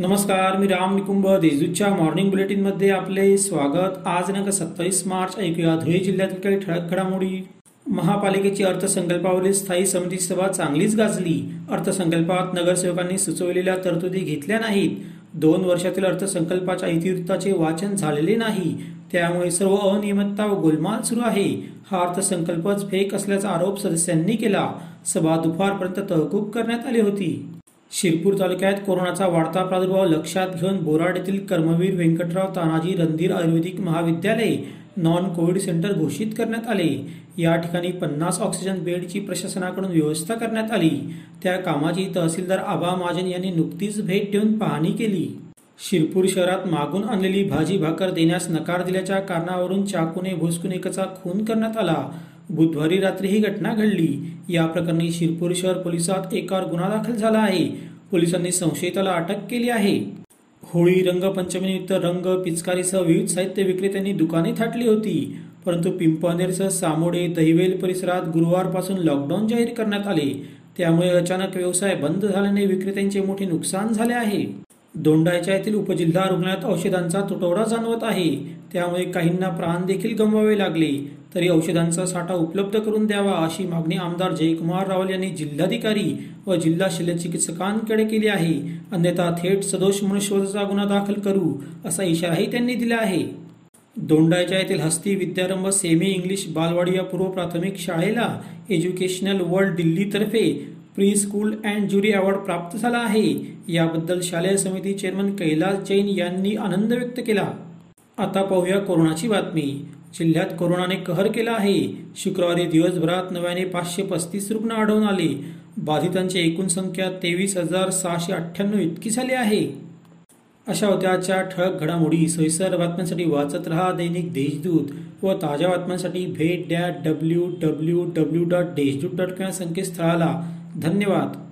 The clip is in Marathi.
नमस्कार मी राम निकुंभ देशदूतच्या मॉर्निंग बुलेटिनमध्ये आपले स्वागत. आज दिनांक सत्तावीस मार्च ऐकूया धुळे जिल्ह्यातील काही ठळक घडामोडी. महापालिकेची अर्थसंकल्पावरील स्थायी समिती सभा चांगलीच गाजली. अर्थसंकल्पात नगरसेवकांनी सुचवलेल्या तरतुदी घेतल्या नाहीत. दोन वर्षातील अर्थसंकल्पाच्या इतिवृत्ताचे वाचन झालेले नाही. त्यामुळे सर्व अनियमितता व गोलमाल सुरू आहे. हा अर्थसंकल्पच फेक असल्याचा आरोप सदस्यांनी केला. सभा दुपारपर्यंत तहकूब करण्यात आली होती. शिरपूर तालुक्यात कोरोनाचा वाढता प्रादुर्भाव लक्षात घेऊन बोराड येथील कर्मवीर व्यंकटराव तानाजी रणधीर आयुर्वेदिक महाविद्यालय नॉन कोविड सेंटर घोषित करण्यात आले. या ठिकाणी पन्नास ऑक्सिजन बेडची प्रशासनाकडून व्यवस्था करण्यात आली. त्या कामाची तहसीलदार आबा महाजन यांनी नुकतीच भेट देऊन पाहणी केली. शिरपूर शहरात मागून आणलेली भाजी भाकर देण्यास नकार दिल्याच्या कारणावरून चाकूने भुसकून एकाचा खून करण्यात आला. बुधवारी रात्री ही घटना घडली. या प्रकरणी शिरपूर शहर पोलिसात एकावर गुन्हा दाखल झाला आहे. पोलिसांनी संशयिताला अटक केली आहे. होळी रंगपंचमीनिमित्त रंग पिचकारीसह विविध साहित्य विक्रेत्यांनी दुकाने थाटली होती. परंतु पिंपळनेरसह सामोडे दहिवेल परिसरात गुरुवारपासून लॉकडाऊन जाहीर करण्यात आले. त्यामुळे अचानक व्यवसाय बंद झाल्याने विक्रेत्यांचे मोठे नुकसान झाले आहे. दोंडायच्या येथील उपजिल्हा रुग्णालयात औषधांचा तुटवडा जाणवत आहे. त्यामुळे काहींना प्राण देखील गमवावे लागले. तरी औषधांचा साठा उपलब्ध करून द्यावा अशी मागणी आमदार जयकुमार रावल यांनी जिल्हाधिकारी व जिल्हा शल्यचिकित्सकांकडे केली आहे. अन्यथा थेट सदोष मनुष्यवधाचा गुन्हा दाखल करू असा इशाराही त्यांनी दिला आहे. दोंडायच्या येथील हस्ती विद्यारंभ सेमी इंग्लिश बालवाडी या पूर्व प्राथमिक शाळेला educational world दिल्लीतर्फे pre school and jury award प्राप्त झाला आहे. याबद्दल शालेय समिती चेअरमन कैलास जैन यांनी आनंद व्यक्त केला. आता पाहूया कोरोनाची बातमी. जिल्ह्यात कोरोनाने कहर केला आहे. शुक्रवारी दिवसभरात नव्याने पाचशे पस्तीस रुग्ण आढळून आले. बाधितांची एकूण संख्या तेवीस हजार सहाशे अठ्ठ्याण्णव इतकी झाली आहे. अशा होत्या आजच्या ठळक घडामोडी सोयीसर बातम्यांसाठी वाचत रहा दैनिक देशदूत व ताज्या बातम्यांसाठी भेट द्या W W W dot Deshdoot dot com या संकेतस्थळाला. धन्यवाद.